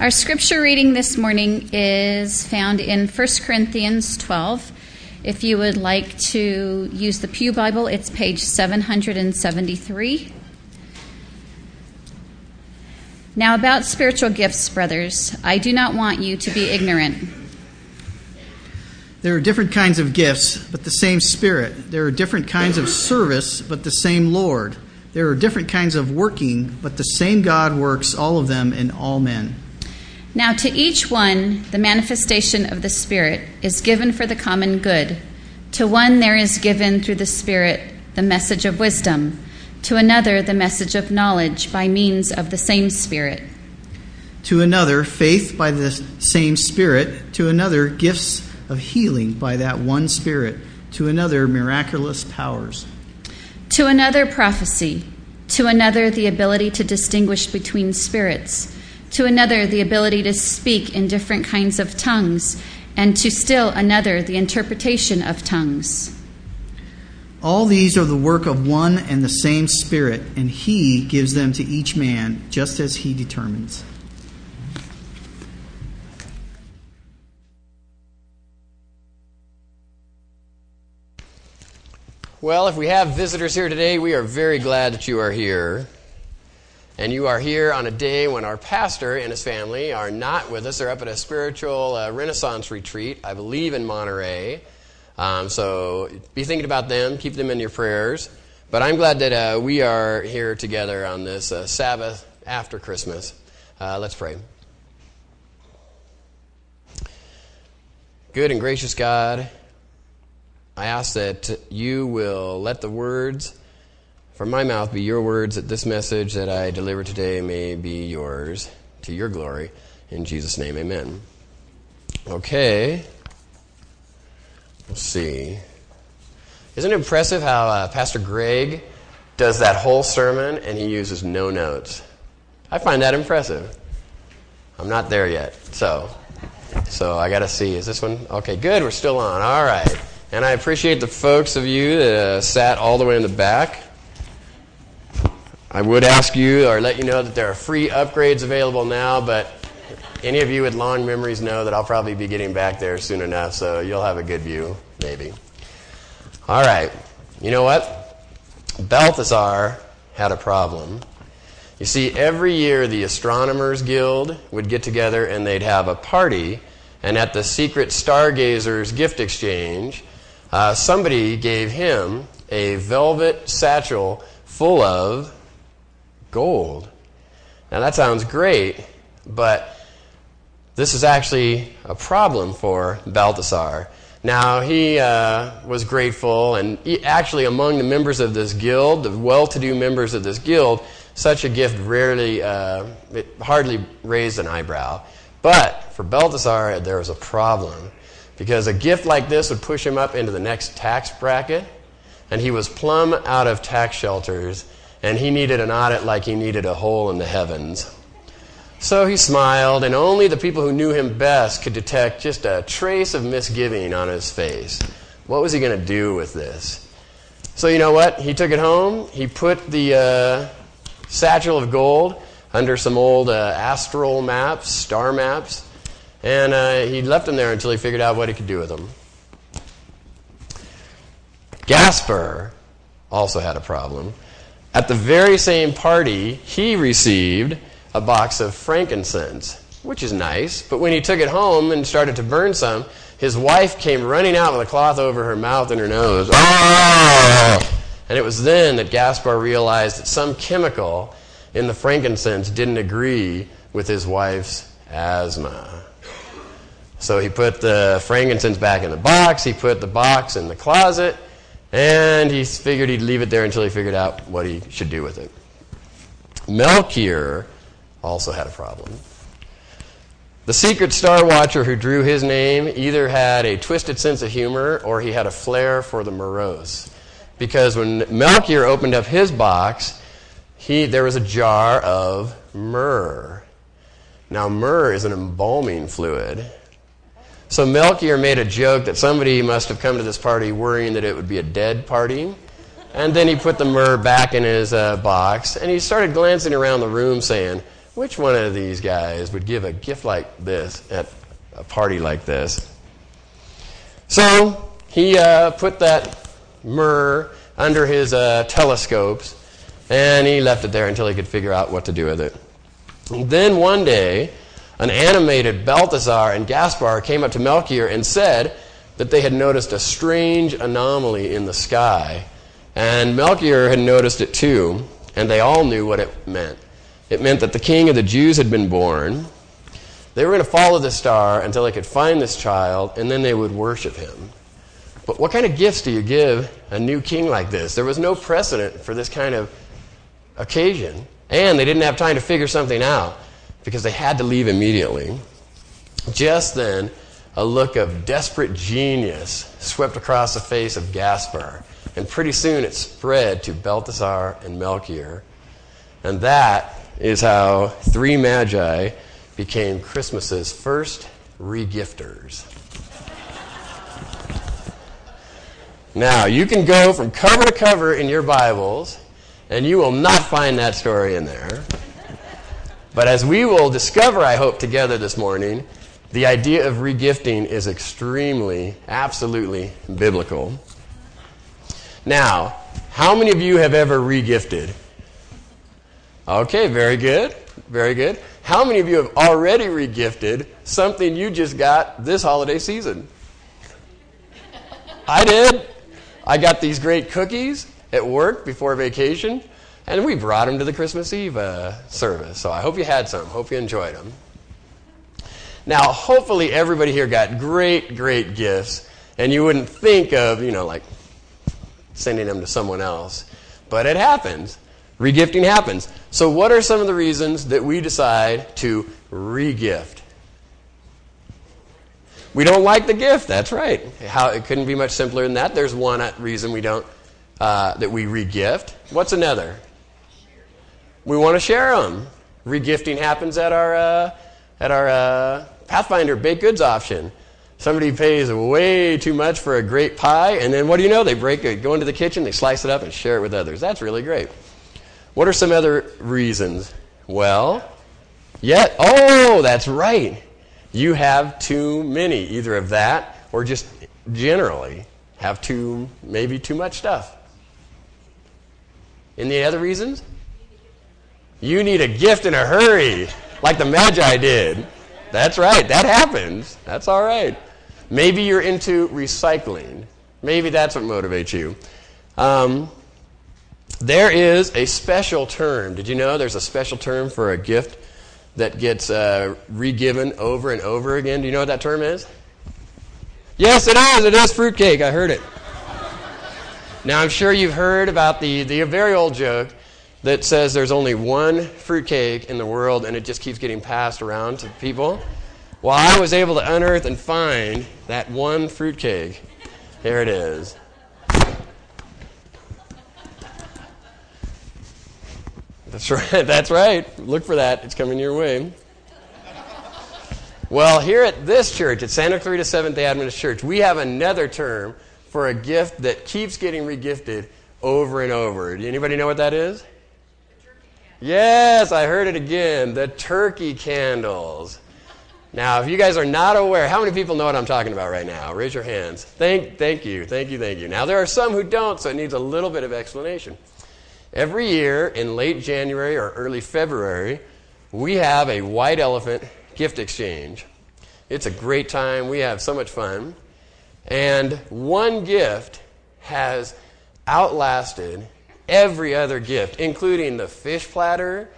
Our scripture reading this morning is found in 1 Corinthians 12. If you would like to use the Pew Bible, it's page 773. Now, about spiritual gifts, brothers, I do not want you to be ignorant. There are different kinds of gifts, but the same Spirit. There are different kinds of service, but the same Lord. There are different kinds of working, but the same God works all of them in all men. Now, to each one, the manifestation of the Spirit is given for the common good. To one, there is given through the Spirit the message of wisdom, to another, the message of knowledge by means of the same Spirit. To another, faith by the same Spirit. To another, gifts of healing by that one Spirit. To another, miraculous powers. To another, prophecy. To another, the ability to distinguish between spirits to another the ability to speak in different kinds of tongues, and to still another the interpretation of tongues. All these are the work of one and the same Spirit, and He gives them to each man just as He determines. Well, if we have visitors here today, we are very glad that you are here and you are here on a day when our pastor and his family are not with us. They're up at a spiritual uh, renaissance retreat, I believe, in Monterey. Um, so be thinking about them, keep them in your prayers. But I'm glad that uh, we are here together on this uh, Sabbath after Christmas. Uh, let's pray. Good and gracious God, I ask that you will let the words from my mouth be your words that this message that I deliver today may be yours to your glory. In Jesus' name, amen. Okay. Let's see. Isn't it impressive how uh, Pastor Greg does that whole sermon and he uses no notes? I find that impressive. I'm not there yet. So, so I got to see. Is this one? Okay, good. We're still on. All right. And I appreciate the folks of you that uh, sat all the way in the back. I would ask you or let you know that there are free upgrades available now, but any of you with long memories know that I'll probably be getting back there soon enough, so you'll have a good view, maybe. All right. You know what? Balthasar had a problem. You see, every year the Astronomers Guild would get together and they'd have a party, and at the secret Stargazers gift exchange, uh, somebody gave him a velvet satchel full of gold. Now that sounds great, but this is actually a problem for Balthasar. Now, he uh, was grateful, and he, actually, among the members of this guild, the well to do members of this guild, such a gift rarely, uh, it hardly raised an eyebrow. But for Balthasar, there was a problem. Because a gift like this would push him up into the next tax bracket, and he was plumb out of tax shelters and he needed an audit like he needed a hole in the heavens. So he smiled, and only the people who knew him best could detect just a trace of misgiving on his face. What was he going to do with this? So, you know what? He took it home. He put the uh, satchel of gold under some old uh, astral maps, star maps, and uh, he left them there until he figured out what he could do with them. Gaspar also had a problem. At the very same party, he received a box of frankincense, which is nice, but when he took it home and started to burn some, his wife came running out with a cloth over her mouth and her nose. Ah! And it was then that Gaspar realized that some chemical in the frankincense didn't agree with his wife's asthma. So he put the frankincense back in the box, he put the box in the closet, and he figured he'd leave it there until he figured out what he should do with it. Melchior also had a problem. The secret star watcher who drew his name either had a twisted sense of humor or he had a flair for the morose. Because when Melchior opened up his box, he, there was a jar of myrrh. Now, myrrh is an embalming fluid. So Melchior made a joke that somebody must have come to this party worrying that it would be a dead party. And then he put the myrrh back in his uh, box and he started glancing around the room saying, which one of these guys would give a gift like this at a party like this? So he uh, put that myrrh under his uh, telescopes and he left it there until he could figure out what to do with it. And then one day, an animated Balthazar and Gaspar came up to Melchior and said that they had noticed a strange anomaly in the sky. And Melchior had noticed it too, and they all knew what it meant. It meant that the king of the Jews had been born. They were going to follow the star until they could find this child, and then they would worship him. But what kind of gifts do you give a new king like this? There was no precedent for this kind of occasion. And they didn't have time to figure something out because they had to leave immediately. Just then, a look of desperate genius swept across the face of Gaspar, and pretty soon it spread to Balthasar and Melchior. And that is how three magi became Christmas's first regifters. Now, you can go from cover to cover in your Bibles and you will not find that story in there. But as we will discover, I hope, together this morning, the idea of regifting is extremely, absolutely biblical. Now, how many of you have ever regifted? Okay, very good. Very good. How many of you have already regifted something you just got this holiday season? I did. I got these great cookies at work before vacation, and we brought them to the Christmas Eve uh, service. So I hope you had some. Hope you enjoyed them. Now, hopefully, everybody here got great, great gifts, and you wouldn't think of, you know, like sending them to someone else. But it happens. Regifting happens. So, what are some of the reasons that we decide to regift? We don't like the gift. That's right. How it couldn't be much simpler than that. There's one reason we don't uh, that we regift. What's another? We want to share them. Regifting happens at our uh, at our uh, Pathfinder baked goods option. Somebody pays way too much for a great pie, and then what do you know? They break it, go into the kitchen, they slice it up, and share it with others. That's really great. What are some other reasons? Well, yet, oh, that's right. You have too many, either of that or just generally have too, maybe too much stuff. Any other reasons? You need a gift in a hurry, like the Magi did. That's right, that happens. That's all right. Maybe you're into recycling. Maybe that's what motivates you. Um, there is a special term. Did you know there's a special term for a gift that gets uh, regiven over and over again? Do you know what that term is? Yes, it is. It is fruitcake. I heard it. Now, I'm sure you've heard about the, the very old joke that says there's only one fruitcake in the world and it just keeps getting passed around to people. Well, I was able to unearth and find that one fruitcake. Here it is. That's right. That's right. Look for that. It's coming your way. Well, here at this church, at Santa Clarita Seventh day Adventist Church, we have another term for a gift that keeps getting regifted over and over. Do anybody know what that is? Yes, I heard it again. The turkey candles. Now, if you guys are not aware, how many people know what I'm talking about right now? Raise your hands. Thank, thank you, thank you, thank you. Now, there are some who don't, so it needs a little bit of explanation. Every year in late January or early February, we have a white elephant gift exchange. It's a great time. We have so much fun. And one gift has outlasted every other gift, including the fish platter,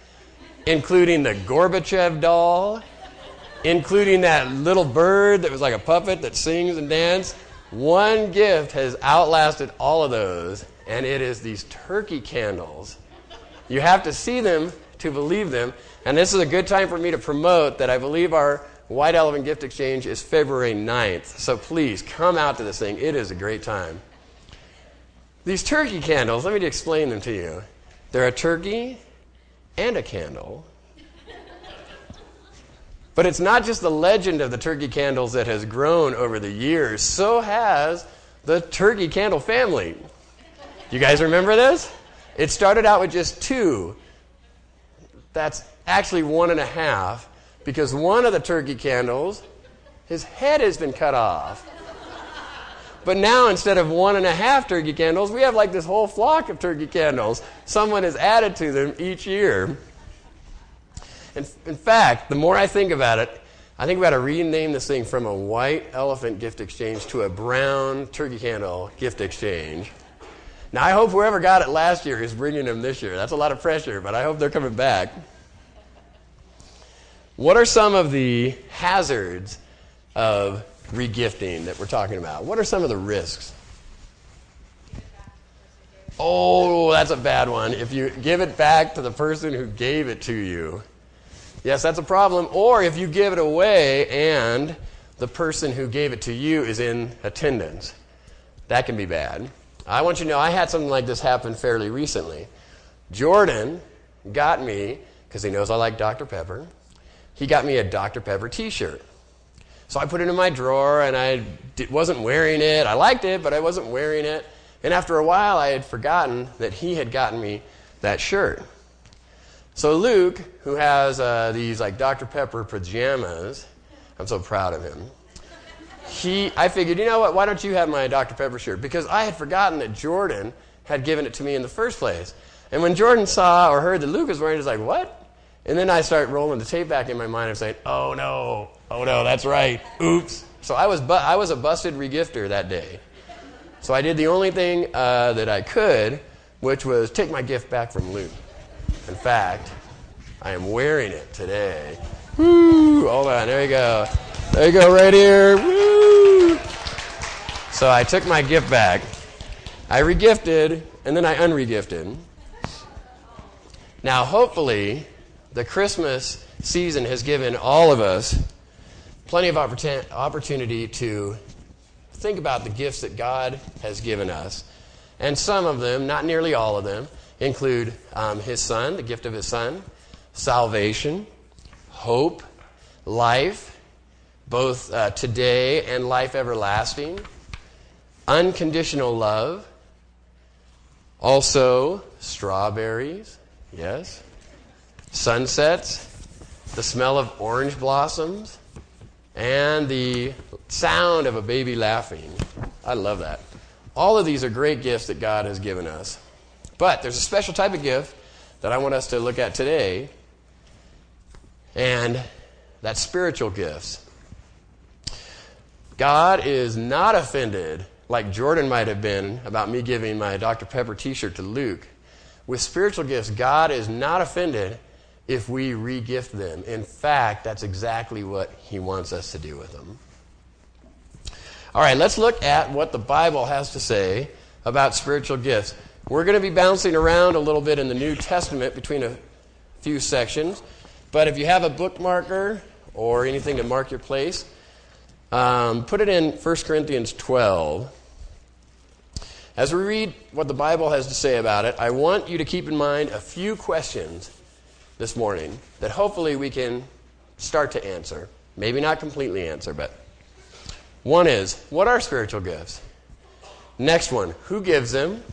including the Gorbachev doll, including that little bird that was like a puppet that sings and dances. One gift has outlasted all of those, and it is these turkey candles. You have to see them to believe them. And this is a good time for me to promote that I believe our White Elephant Gift Exchange is February 9th. So please come out to this thing. It is a great time. These turkey candles, let me explain them to you. They're a turkey and a candle. But it's not just the legend of the turkey candles that has grown over the years, so has the turkey candle family. You guys remember this? It started out with just two. That's actually one and a half because one of the turkey candles, his head has been cut off. But now, instead of one and a half turkey candles, we have like this whole flock of turkey candles. Someone has added to them each year. In, in fact, the more I think about it, I think about to rename this thing from a white elephant gift exchange to a brown turkey candle gift exchange. Now, I hope whoever got it last year is bringing them this year. That's a lot of pressure, but I hope they're coming back. What are some of the hazards of regifting that we're talking about? What are some of the risks? Oh, that's a bad one. If you give it back to the person who gave it to you, yes, that's a problem. Or if you give it away and the person who gave it to you is in attendance, that can be bad. I want you to know I had something like this happen fairly recently. Jordan got me, because he knows I like Dr. Pepper, he got me a Dr. Pepper t shirt. So I put it in my drawer and I wasn't wearing it. I liked it, but I wasn't wearing it. And after a while, I had forgotten that he had gotten me that shirt. So Luke, who has uh, these like Dr. Pepper pajamas, I'm so proud of him. He, I figured, you know what? Why don't you have my Dr. Pepper shirt? Because I had forgotten that Jordan had given it to me in the first place. And when Jordan saw or heard that Luke was wearing it, he was like, "What? And then I start rolling the tape back in my mind and saying, oh no, oh no, that's right, oops. So I was, bu- I was a busted regifter that day. So I did the only thing uh, that I could, which was take my gift back from Luke. In fact, I am wearing it today. Woo! Hold on, there you go. There you go, right here. Woo! So I took my gift back. I regifted, and then I unregifted. Now, hopefully, the Christmas season has given all of us plenty of opportunity to think about the gifts that God has given us. And some of them, not nearly all of them, include um, His Son, the gift of His Son, salvation, hope, life, both uh, today and life everlasting, unconditional love, also strawberries, yes, sunsets, the smell of orange blossoms, and the sound of a baby laughing. I love that. All of these are great gifts that God has given us. But there's a special type of gift that I want us to look at today, and that's spiritual gifts. God is not offended, like Jordan might have been, about me giving my Dr. Pepper t shirt to Luke. With spiritual gifts, God is not offended if we regift them. In fact, that's exactly what he wants us to do with them. All right, let's look at what the Bible has to say about spiritual gifts. We're going to be bouncing around a little bit in the New Testament between a few sections, but if you have a bookmarker or anything to mark your place, um, put it in 1 Corinthians 12. As we read what the Bible has to say about it, I want you to keep in mind a few questions this morning that hopefully we can start to answer. Maybe not completely answer, but one is what are spiritual gifts? Next one who gives them?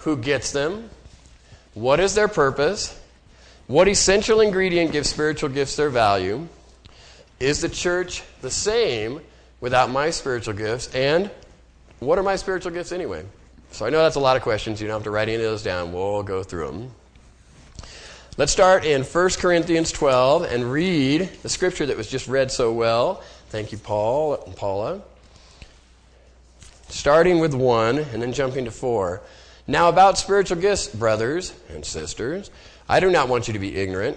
Who gets them? What is their purpose? What essential ingredient gives spiritual gifts their value? Is the church the same without my spiritual gifts? And what are my spiritual gifts anyway? So I know that's a lot of questions. You don't have to write any of those down. We'll go through them. Let's start in 1 Corinthians 12 and read the scripture that was just read so well. Thank you, Paul and Paula. Starting with 1 and then jumping to 4. Now, about spiritual gifts, brothers and sisters, I do not want you to be ignorant.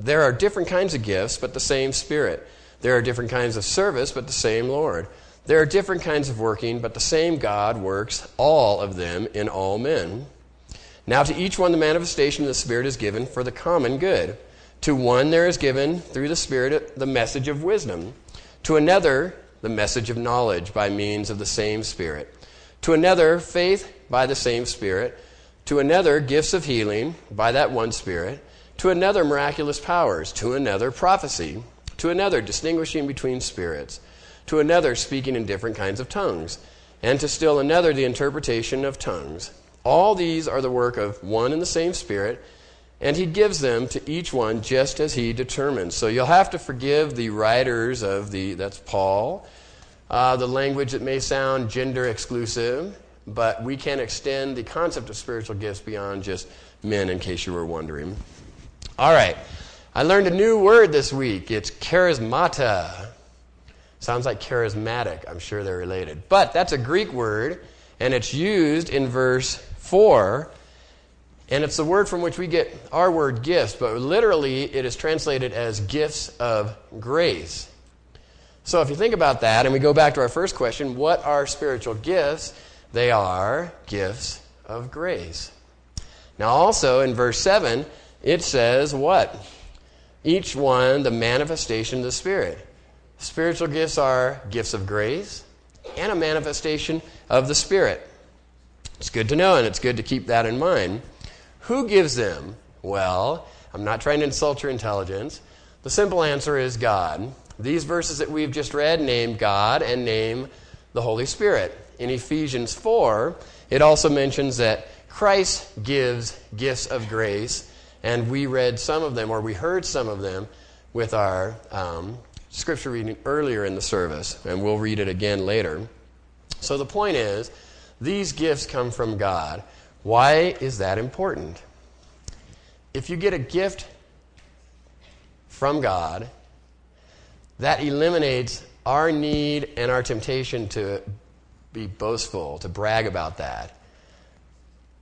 There are different kinds of gifts, but the same Spirit. There are different kinds of service, but the same Lord. There are different kinds of working, but the same God works all of them in all men. Now, to each one, the manifestation of the Spirit is given for the common good. To one, there is given through the Spirit the message of wisdom. To another, the message of knowledge by means of the same Spirit. To another, faith by the same Spirit. To another, gifts of healing by that one Spirit. To another, miraculous powers. To another, prophecy. To another, distinguishing between spirits. To another, speaking in different kinds of tongues. And to still another, the interpretation of tongues. All these are the work of one and the same Spirit, and he gives them to each one just as he determines. So you'll have to forgive the writers of the, that's Paul, uh, the language that may sound gender exclusive, but we can extend the concept of spiritual gifts beyond just men, in case you were wondering. All right. I learned a new word this week. It's charismata. Sounds like charismatic. I'm sure they're related. But that's a Greek word, and it's used in verse 4 and it's the word from which we get our word gifts, but literally it is translated as gifts of grace. So if you think about that, and we go back to our first question, what are spiritual gifts? They are gifts of grace. Now, also in verse 7, it says what? Each one the manifestation of the Spirit. Spiritual gifts are gifts of grace and a manifestation of the Spirit. It's good to know, and it's good to keep that in mind. Who gives them? Well, I'm not trying to insult your intelligence. The simple answer is God. These verses that we've just read name God and name the Holy Spirit. In Ephesians 4, it also mentions that Christ gives gifts of grace, and we read some of them, or we heard some of them, with our um, scripture reading earlier in the service, and we'll read it again later. So the point is, these gifts come from God. Why is that important? If you get a gift from God, that eliminates our need and our temptation to be boastful, to brag about that.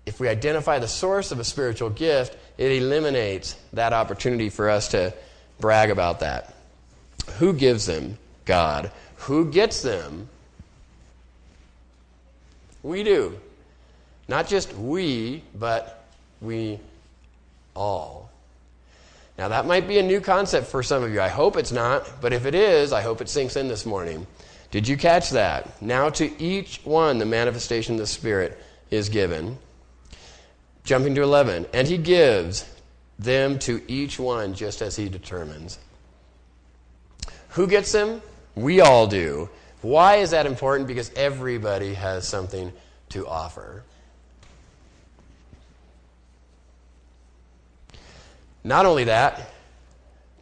If we identify the source of a spiritual gift, it eliminates that opportunity for us to brag about that. Who gives them? God. Who gets them? We do. Not just we, but we all. Now, that might be a new concept for some of you. I hope it's not, but if it is, I hope it sinks in this morning. Did you catch that? Now, to each one, the manifestation of the Spirit is given. Jumping to 11. And he gives them to each one just as he determines. Who gets them? We all do. Why is that important? Because everybody has something to offer. Not only that,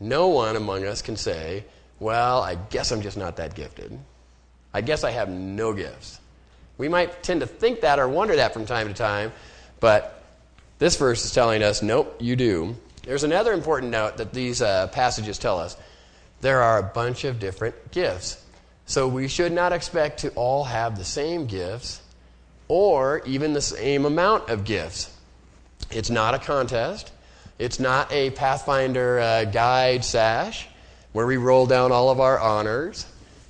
no one among us can say, Well, I guess I'm just not that gifted. I guess I have no gifts. We might tend to think that or wonder that from time to time, but this verse is telling us, Nope, you do. There's another important note that these uh, passages tell us there are a bunch of different gifts. So we should not expect to all have the same gifts or even the same amount of gifts. It's not a contest. It's not a Pathfinder uh, guide sash where we roll down all of our honors.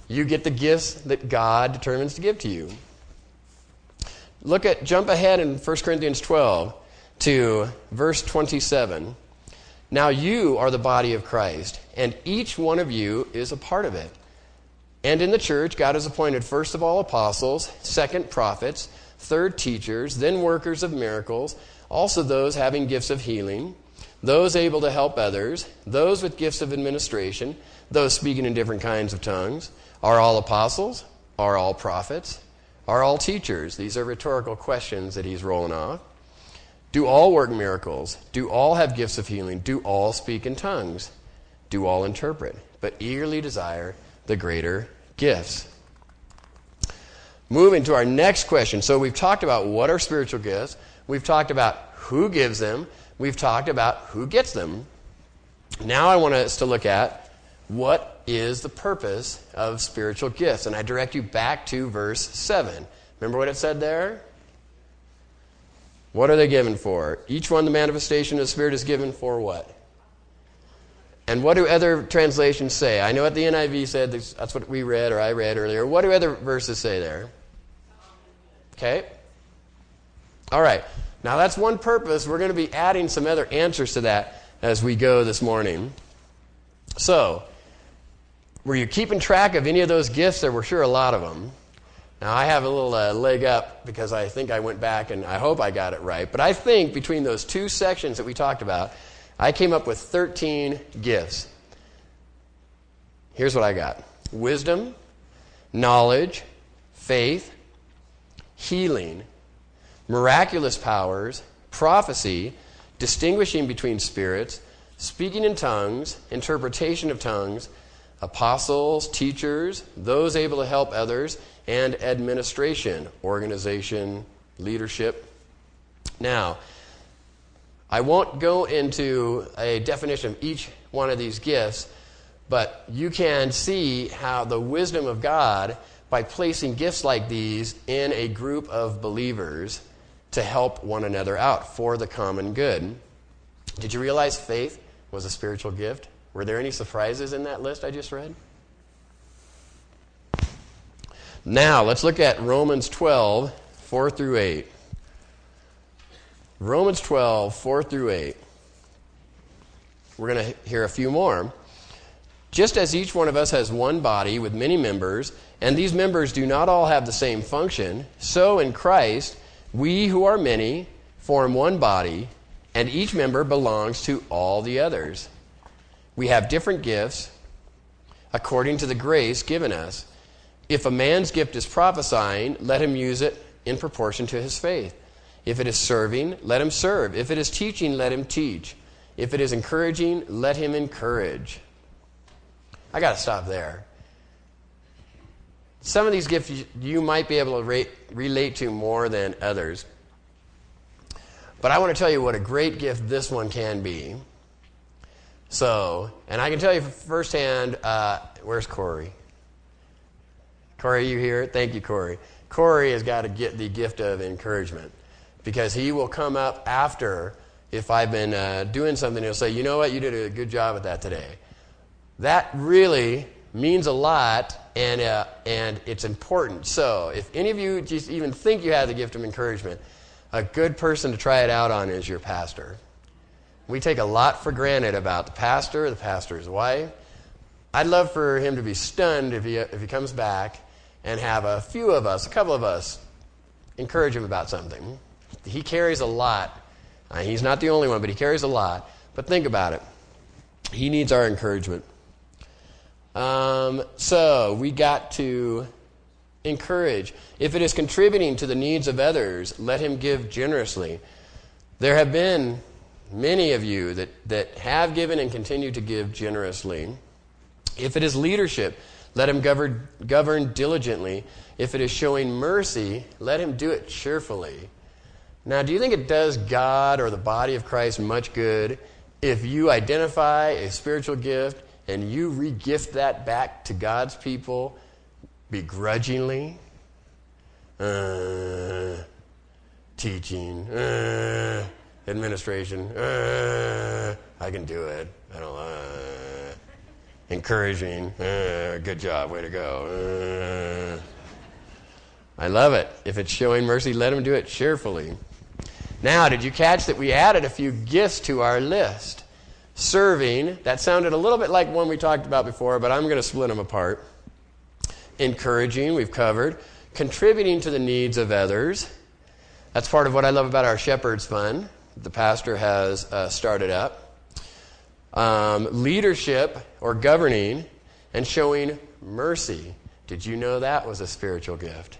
You get the gifts that God determines to give to you. Look at, jump ahead in 1 Corinthians 12 to verse 27. Now you are the body of Christ, and each one of you is a part of it. And in the church, God has appointed first of all apostles, second prophets, third teachers, then workers of miracles, also those having gifts of healing those able to help others, those with gifts of administration, those speaking in different kinds of tongues. Are all apostles? Are all prophets? Are all teachers? These are rhetorical questions that he's rolling off. Do all work miracles? Do all have gifts of healing? Do all speak in tongues? Do all interpret? But eagerly desire the greater gifts. Moving to our next question. So we've talked about what are spiritual gifts. We've talked about who gives them. We've talked about who gets them. Now I want us to look at what is the purpose of spiritual gifts. And I direct you back to verse 7. Remember what it said there? What are they given for? Each one, the manifestation of the Spirit is given for what? And what do other translations say? I know what the NIV said, that's what we read or I read earlier. What do other verses say there? Okay. All right. Now, that's one purpose. We're going to be adding some other answers to that as we go this morning. So, were you keeping track of any of those gifts? There were sure a lot of them. Now, I have a little uh, leg up because I think I went back and I hope I got it right. But I think between those two sections that we talked about, I came up with 13 gifts. Here's what I got wisdom, knowledge, faith, healing, miraculous powers, prophecy, distinguishing between spirits, speaking in tongues, interpretation of tongues, apostles, teachers, those able to help others, and administration, organization, leadership. Now, I won't go into a definition of each one of these gifts, but you can see how the wisdom of God, by placing gifts like these in a group of believers to help one another out for the common good. Did you realize faith was a spiritual gift? Were there any surprises in that list I just read? Now, let's look at Romans 12, 4 through 8. Romans 12, 4 through 8. We're going to hear a few more. Just as each one of us has one body with many members, and these members do not all have the same function, so in Christ, we who are many form one body, and each member belongs to all the others. We have different gifts according to the grace given us. If a man's gift is prophesying, let him use it in proportion to his faith. If it is serving, let him serve. If it is teaching, let him teach. If it is encouraging, let him encourage. I got to stop there. Some of these gifts you might be able to relate to more than others. But I want to tell you what a great gift this one can be. So, and I can tell you firsthand, uh, where's Corey? Corey, you here? Thank you, Corey. Corey has got to get the gift of encouragement because he will come up after if I've been uh, doing something. He'll say, "You know what? You did a good job at that today." That really means a lot, and uh, and it's important. So, if any of you just even think you have the gift of encouragement, a good person to try it out on is your pastor. We take a lot for granted about the pastor, the pastor's wife. I'd love for him to be stunned if he, if he comes back and have a few of us, a couple of us, encourage him about something. He carries a lot. Uh, he's not the only one, but he carries a lot. But think about it. He needs our encouragement. Um, so we got to encourage. If it is contributing to the needs of others, let him give generously. There have been many of you that, that have given and continue to give generously. If it is leadership, let him govern, govern diligently. If it is showing mercy, let him do it cheerfully. Now, do you think it does God or the body of Christ much good if you identify a spiritual gift and you regift that back to God's people begrudgingly? Uh, teaching, uh, administration, uh, I can do it. I don't. Uh, encouraging, uh, good job, way to go. Uh, I love it. If it's showing mercy, let him do it cheerfully. Now, did you catch that we added a few gifts to our list? Serving, that sounded a little bit like one we talked about before, but I'm going to split them apart. Encouraging, we've covered. Contributing to the needs of others. That's part of what I love about our Shepherd's Fund. The pastor has uh, started up. Um, leadership or governing and showing mercy. Did you know that was a spiritual gift?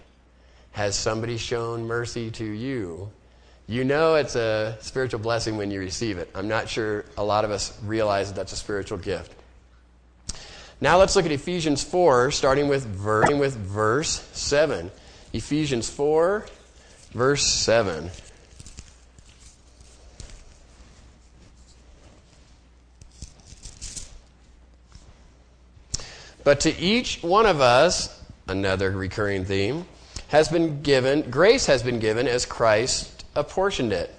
Has somebody shown mercy to you? You know it's a spiritual blessing when you receive it. I'm not sure a lot of us realize that that's a spiritual gift. Now let's look at Ephesians 4, starting with verse, with verse 7. Ephesians 4, verse 7. But to each one of us, another recurring theme, has been given, grace has been given as Christ apportioned it.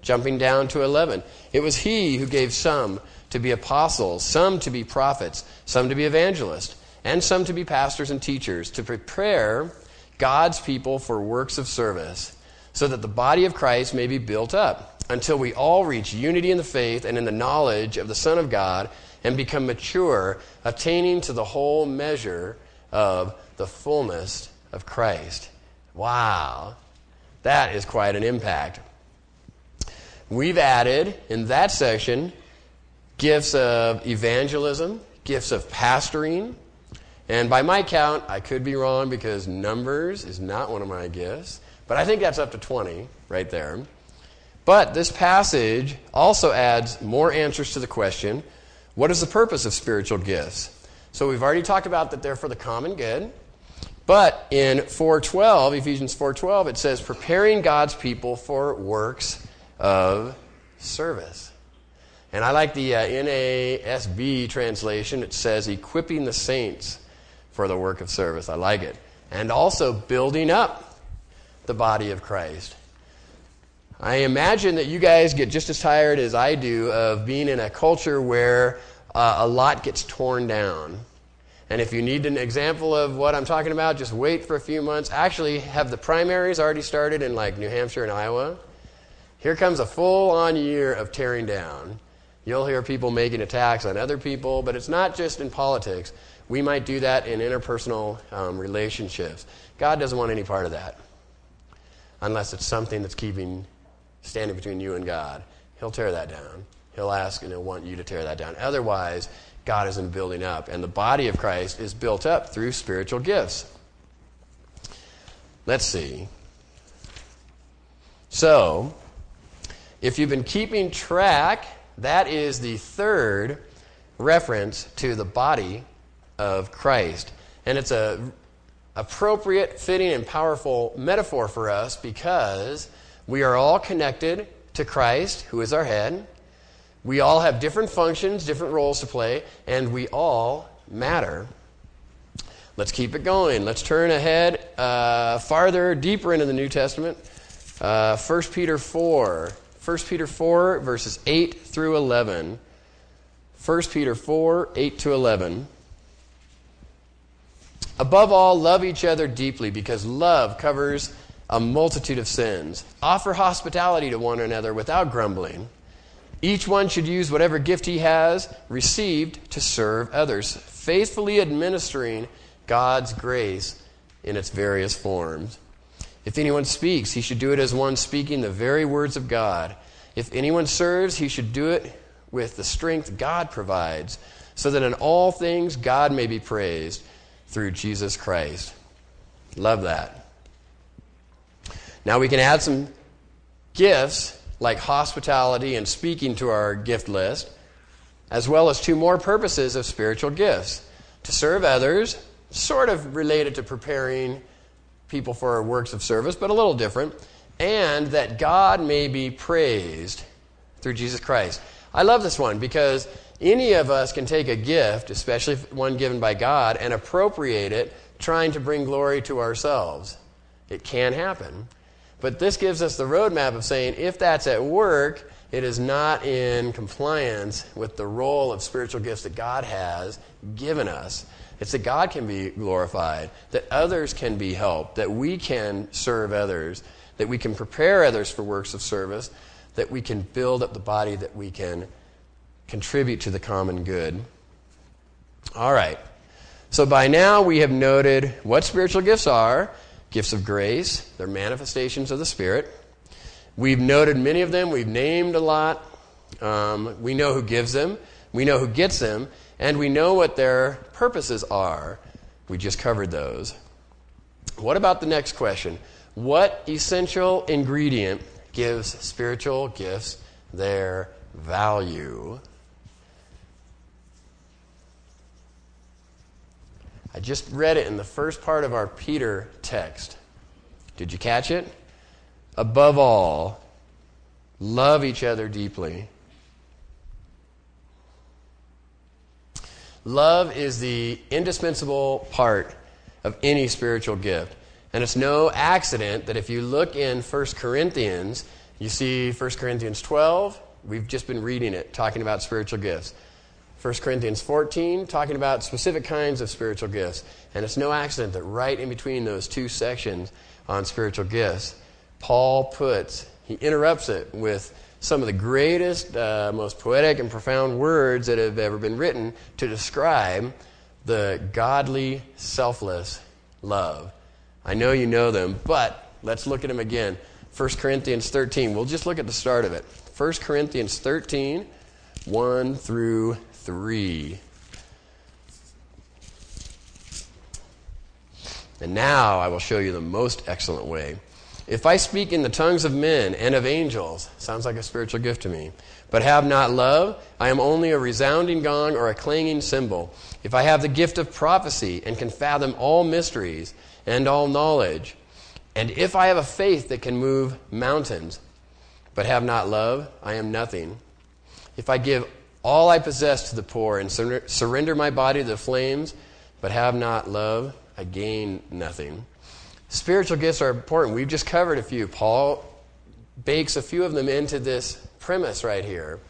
Jumping down to 11. It was He who gave some to be apostles, some to be prophets, some to be evangelists, and some to be pastors and teachers, to prepare God's people for works of service, so that the body of Christ may be built up, until we all reach unity in the faith and in the knowledge of the Son of God and become mature, attaining to the whole measure of the fullness of Christ. Wow, that is quite an impact. We've added in that section gifts of evangelism, gifts of pastoring, and by my count, I could be wrong because numbers is not one of my gifts, but I think that's up to 20 right there. But this passage also adds more answers to the question what is the purpose of spiritual gifts? So we've already talked about that they're for the common good. But in 4:12, Ephesians 4:12, it says preparing God's people for works of service. And I like the uh, NASB translation. It says equipping the saints for the work of service. I like it. And also building up the body of Christ. I imagine that you guys get just as tired as I do of being in a culture where uh, a lot gets torn down. And if you need an example of what I'm talking about, just wait for a few months. Actually, have the primaries already started in like New Hampshire and Iowa? Here comes a full on year of tearing down. You'll hear people making attacks on other people, but it's not just in politics. We might do that in interpersonal um, relationships. God doesn't want any part of that unless it's something that's keeping standing between you and God. He'll tear that down. He'll ask and he'll want you to tear that down. Otherwise, God isn't building up. And the body of Christ is built up through spiritual gifts. Let's see. So, if you've been keeping track, that is the third reference to the body of Christ. And it's a appropriate, fitting, and powerful metaphor for us because we are all connected to Christ, who is our head. We all have different functions, different roles to play, and we all matter. Let's keep it going. Let's turn ahead uh, farther, deeper into the New Testament. Uh, 1 Peter 4. 1 Peter 4, verses 8 through 11. 1 Peter 4, 8 to 11. Above all, love each other deeply because love covers a multitude of sins. Offer hospitality to one another without grumbling. Each one should use whatever gift he has received to serve others, faithfully administering God's grace in its various forms. If anyone speaks, he should do it as one speaking the very words of God. If anyone serves, he should do it with the strength God provides, so that in all things God may be praised through Jesus Christ. Love that. Now we can add some gifts like hospitality and speaking to our gift list, as well as two more purposes of spiritual gifts to serve others, sort of related to preparing people for works of service, but a little different, and that God may be praised through Jesus Christ. I love this one because any of us can take a gift, especially one given by God, and appropriate it, trying to bring glory to ourselves. It can happen. But this gives us the roadmap of saying if that's at work, it is not in compliance with the role of spiritual gifts that God has given us. It's that God can be glorified, that others can be helped, that we can serve others, that we can prepare others for works of service, that we can build up the body, that we can contribute to the common good. All right. So by now we have noted what spiritual gifts are Gifts of grace, they're manifestations of the Spirit. We've noted many of them, we've named a lot. Um, we know who gives them, we know who gets them, and we know what their purposes are. We just covered those. What about the next question? What essential ingredient gives spiritual gifts their value? I just read it in the first part of our Peter text. Did you catch it? Above all, love each other deeply. Love is the indispensable part of any spiritual gift. And it's no accident that if you look in 1 Corinthians, you see 1 Corinthians 12. We've just been reading it, talking about spiritual gifts. 1 Corinthians 14, talking about specific kinds of spiritual gifts. And it's no accident that right in between those two sections on spiritual gifts, Paul puts, he interrupts it with some of the greatest, uh, most poetic and profound words that have ever been written to describe the godly, selfless love. I know you know them, but let's look at them again. 1 Corinthians 13. We'll just look at the start of it. 1 Corinthians 13, 1 through 3. And now I will show you the most excellent way. If I speak in the tongues of men and of angels, sounds like a spiritual gift to me, but have not love, I am only a resounding gong or a clanging cymbal. If I have the gift of prophecy and can fathom all mysteries and all knowledge, and if I have a faith that can move mountains, but have not love, I am nothing. If I give all I possess to the poor and sur- surrender my body to the flames, but have not love, I gain nothing. Spiritual gifts are important. We've just covered a few. Paul bakes a few of them into this premise right here.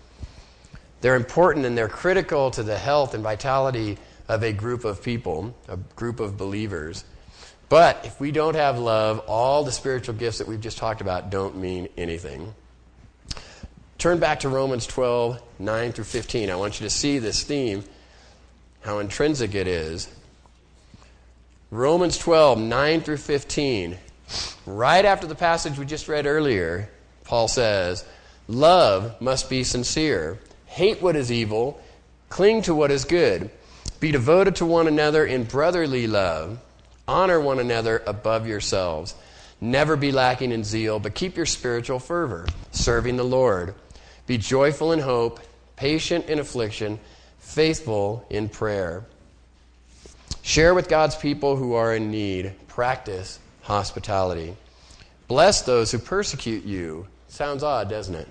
They're important and they're critical to the health and vitality of a group of people, a group of believers. But if we don't have love, all the spiritual gifts that we've just talked about don't mean anything. Turn back to Romans 12, 9 through 15. I want you to see this theme, how intrinsic it is. Romans 12, 9 through 15. Right after the passage we just read earlier, Paul says, Love must be sincere. Hate what is evil. Cling to what is good. Be devoted to one another in brotherly love. Honor one another above yourselves. Never be lacking in zeal, but keep your spiritual fervor, serving the Lord. Be joyful in hope, patient in affliction, faithful in prayer. Share with God's people who are in need. Practice hospitality. Bless those who persecute you. Sounds odd, doesn't it?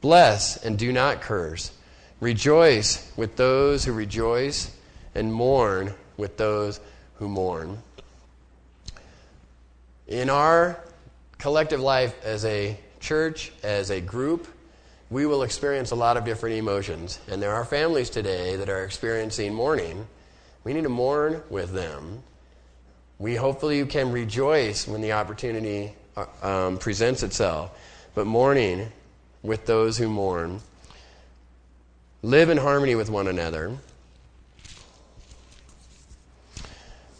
Bless and do not curse. Rejoice with those who rejoice, and mourn with those who mourn. In our collective life as a church, as a group, we will experience a lot of different emotions. And there are families today that are experiencing mourning we need to mourn with them. We hopefully can rejoice when the opportunity uh, um, presents itself, but mourning with those who mourn. Live in harmony with one another.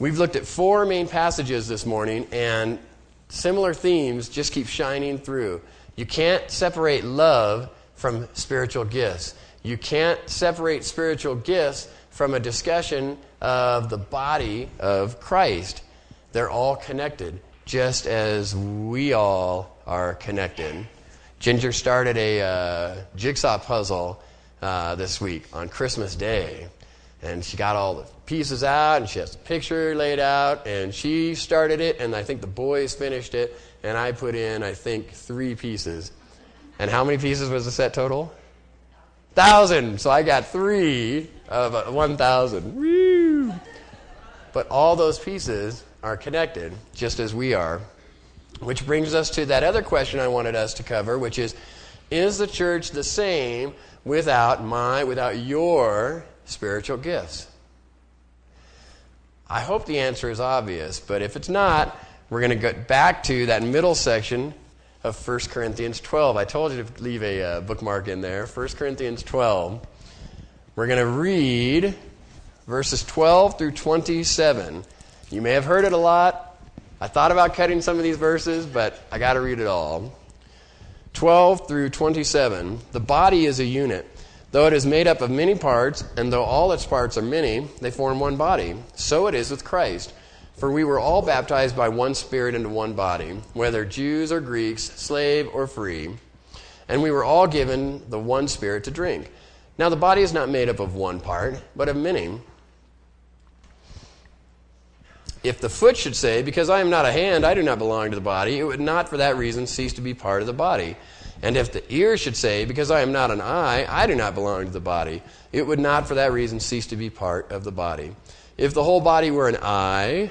We've looked at four main passages this morning, and similar themes just keep shining through. You can't separate love from spiritual gifts. You can't separate spiritual gifts from a discussion of the body of Christ. They're all connected, just as we all are connected. Ginger started a uh, jigsaw puzzle uh, this week on Christmas Day. And she got all the pieces out, and she has a picture laid out, and she started it, and I think the boys finished it, and I put in, I think, three pieces. And how many pieces was the set total? Thousand. So I got three of 1,000. But all those pieces are connected, just as we are. Which brings us to that other question I wanted us to cover, which is Is the church the same without my, without your spiritual gifts? I hope the answer is obvious, but if it's not, we're going to get back to that middle section of 1 Corinthians 12. I told you to leave a uh, bookmark in there. 1 Corinthians 12. We're going to read verses 12 through 27. You may have heard it a lot. I thought about cutting some of these verses, but I got to read it all. 12 through 27. The body is a unit. Though it is made up of many parts, and though all its parts are many, they form one body. So it is with Christ. For we were all baptized by one Spirit into one body, whether Jews or Greeks, slave or free, and we were all given the one Spirit to drink. Now the body is not made up of one part, but of many. If the foot should say, Because I am not a hand, I do not belong to the body, it would not for that reason cease to be part of the body. And if the ear should say, Because I am not an eye, I do not belong to the body, it would not for that reason cease to be part of the body. If the whole body were an eye,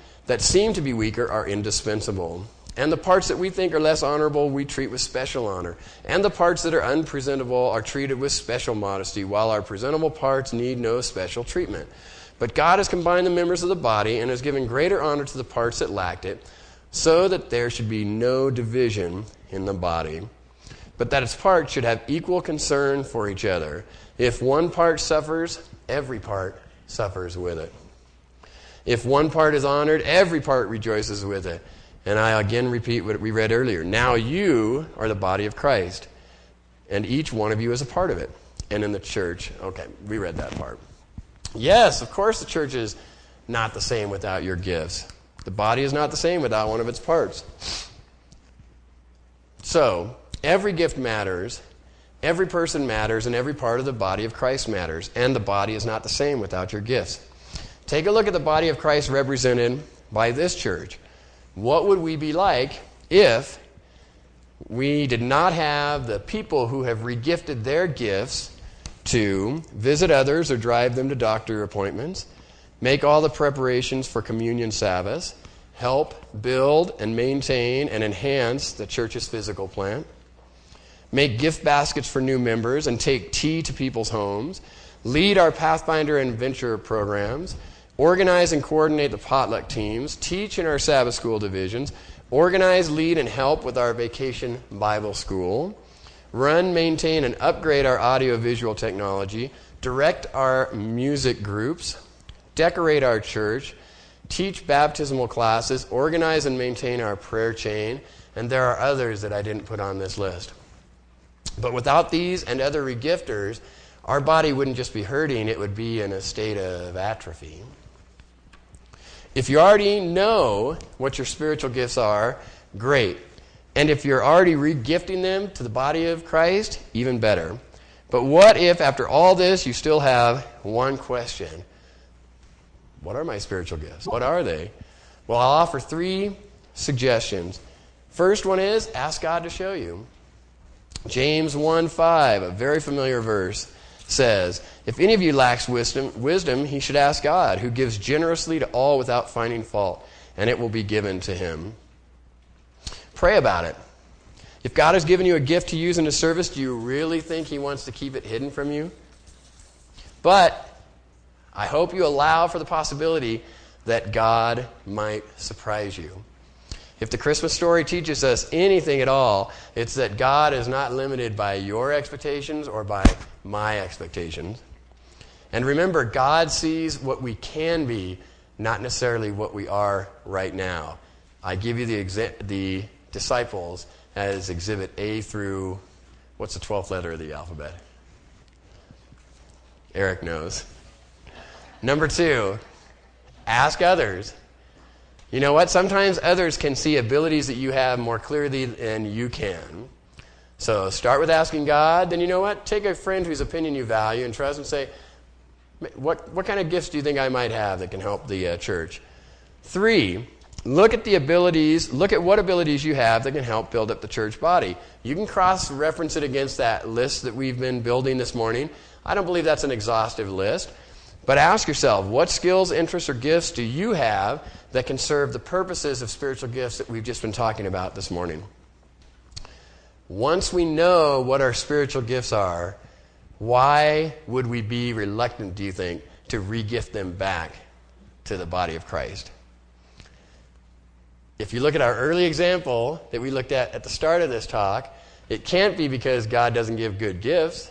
that seem to be weaker are indispensable. And the parts that we think are less honorable, we treat with special honor. And the parts that are unpresentable are treated with special modesty, while our presentable parts need no special treatment. But God has combined the members of the body and has given greater honor to the parts that lacked it, so that there should be no division in the body, but that its parts should have equal concern for each other. If one part suffers, every part suffers with it. If one part is honored, every part rejoices with it. And I again repeat what we read earlier. Now you are the body of Christ, and each one of you is a part of it. And in the church, okay, we read that part. Yes, of course, the church is not the same without your gifts. The body is not the same without one of its parts. So, every gift matters, every person matters, and every part of the body of Christ matters. And the body is not the same without your gifts. Take a look at the body of Christ represented by this church. What would we be like if we did not have the people who have regifted their gifts to visit others or drive them to doctor appointments, make all the preparations for communion Sabbath, help build and maintain and enhance the church's physical plant, make gift baskets for new members and take tea to people's homes, lead our Pathfinder and Venture programs, organize and coordinate the potluck teams, teach in our Sabbath school divisions, organize, lead, and help with our vacation Bible school, run, maintain, and upgrade our audiovisual technology, direct our music groups, decorate our church, teach baptismal classes, organize and maintain our prayer chain, and there are others that I didn't put on this list. But without these and other regifters, our body wouldn't just be hurting, it would be in a state of atrophy. If you already know what your spiritual gifts are, great. And if you're already regifting them to the body of Christ, even better. But what if, after all this, you still have one question? What are my spiritual gifts? What are they? Well, I'll offer three suggestions. First one is ask God to show you. James 1 5, a very familiar verse says, If any of you lacks wisdom, wisdom, he should ask God, who gives generously to all without finding fault, and it will be given to him. Pray about it. If God has given you a gift to use in a service, do you really think he wants to keep it hidden from you? But I hope you allow for the possibility that God might surprise you. If the Christmas story teaches us anything at all, it's that God is not limited by your expectations or by my expectations. And remember, God sees what we can be, not necessarily what we are right now. I give you the, exa- the disciples as exhibit A through, what's the 12th letter of the alphabet? Eric knows. Number two, ask others. You know what? Sometimes others can see abilities that you have more clearly than you can. So start with asking God. Then you know what? Take a friend whose opinion you value and trust and say, what, what kind of gifts do you think I might have that can help the uh, church? Three, look at the abilities, look at what abilities you have that can help build up the church body. You can cross reference it against that list that we've been building this morning. I don't believe that's an exhaustive list. But ask yourself, what skills, interests, or gifts do you have that can serve the purposes of spiritual gifts that we've just been talking about this morning? Once we know what our spiritual gifts are, why would we be reluctant, do you think, to regift them back to the body of Christ? If you look at our early example that we looked at at the start of this talk, it can't be because God doesn't give good gifts.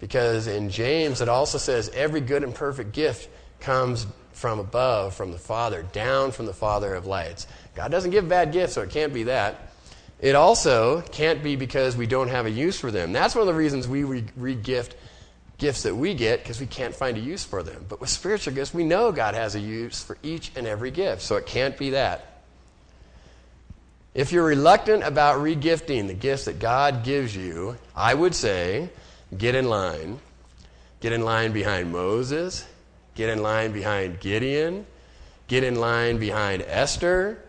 Because in James, it also says every good and perfect gift comes from above, from the Father, down from the Father of lights. God doesn't give bad gifts, so it can't be that. It also can't be because we don't have a use for them. That's one of the reasons we re gift gifts that we get because we can't find a use for them. But with spiritual gifts, we know God has a use for each and every gift, so it can't be that. If you're reluctant about regifting the gifts that God gives you, I would say get in line. Get in line behind Moses. Get in line behind Gideon. Get in line behind Esther,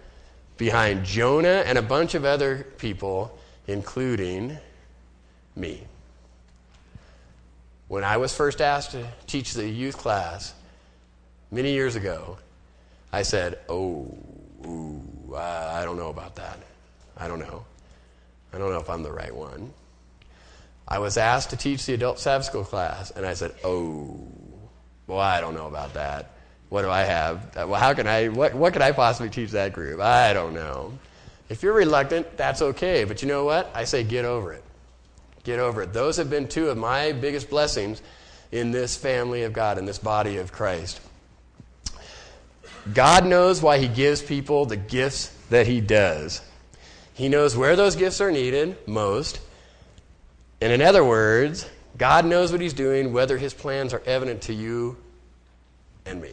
behind Jonah, and a bunch of other people, including me. When I was first asked to teach the youth class many years ago, I said, Oh, ooh, I don't know about that. I don't know. I don't know if I'm the right one. I was asked to teach the adult Sabbath school class, and I said, Oh, well, I don't know about that. what do I have? Uh, well, how can I, what, what can I possibly teach that group? I don't know. If you're reluctant, that's okay. But you know what? I say get over it. Get over it. Those have been two of my biggest blessings in this family of God, in this body of Christ. God knows why He gives people the gifts that He does. He knows where those gifts are needed most. And in other words, God knows what He's doing, whether His plans are evident to you and me.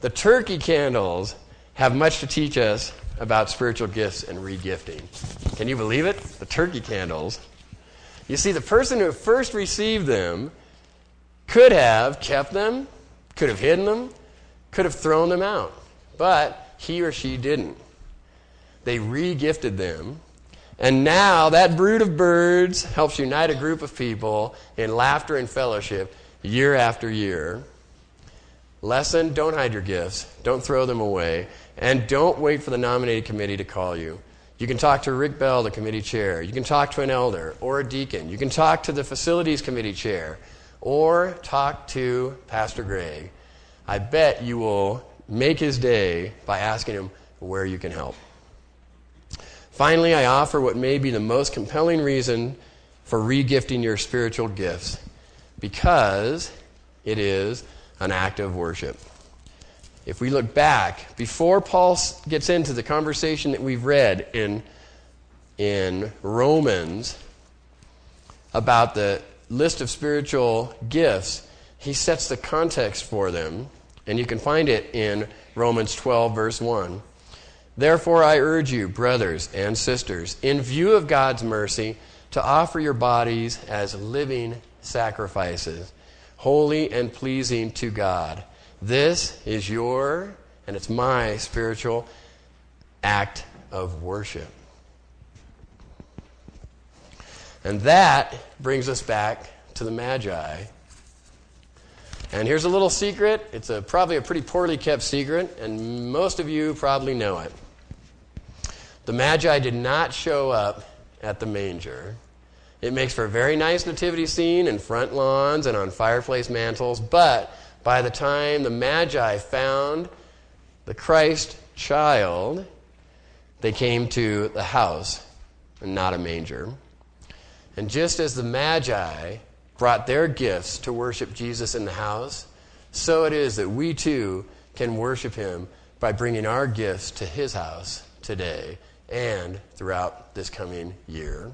The turkey candles have much to teach us about spiritual gifts and regifting. Can you believe it? The turkey candles. You see, the person who first received them could have kept them, could have hidden them, could have thrown them out. But he or she didn't. They regifted them. And now that brood of birds helps unite a group of people in laughter and fellowship year after year. Lesson don't hide your gifts, don't throw them away, and don't wait for the nominated committee to call you. You can talk to Rick Bell, the committee chair. You can talk to an elder or a deacon. You can talk to the facilities committee chair or talk to Pastor Greg. I bet you will make his day by asking him where you can help. Finally, I offer what may be the most compelling reason for regifting your spiritual gifts because it is an act of worship. If we look back, before Paul gets into the conversation that we've read in, in Romans about the list of spiritual gifts, he sets the context for them and you can find it in Romans 12, verse 1. Therefore, I urge you, brothers and sisters, in view of God's mercy, to offer your bodies as living sacrifices, holy and pleasing to God. This is your, and it's my spiritual act of worship. And that brings us back to the Magi and here's a little secret. It's a, probably a pretty poorly kept secret, and most of you probably know it. The Magi did not show up at the manger. It makes for a very nice nativity scene in front lawns and on fireplace mantles, but by the time the Magi found the Christ child, they came to the house and not a manger. And just as the Magi brought their gifts to worship Jesus in the house, so it is that we too can worship him by bringing our gifts to his house today and throughout this coming year.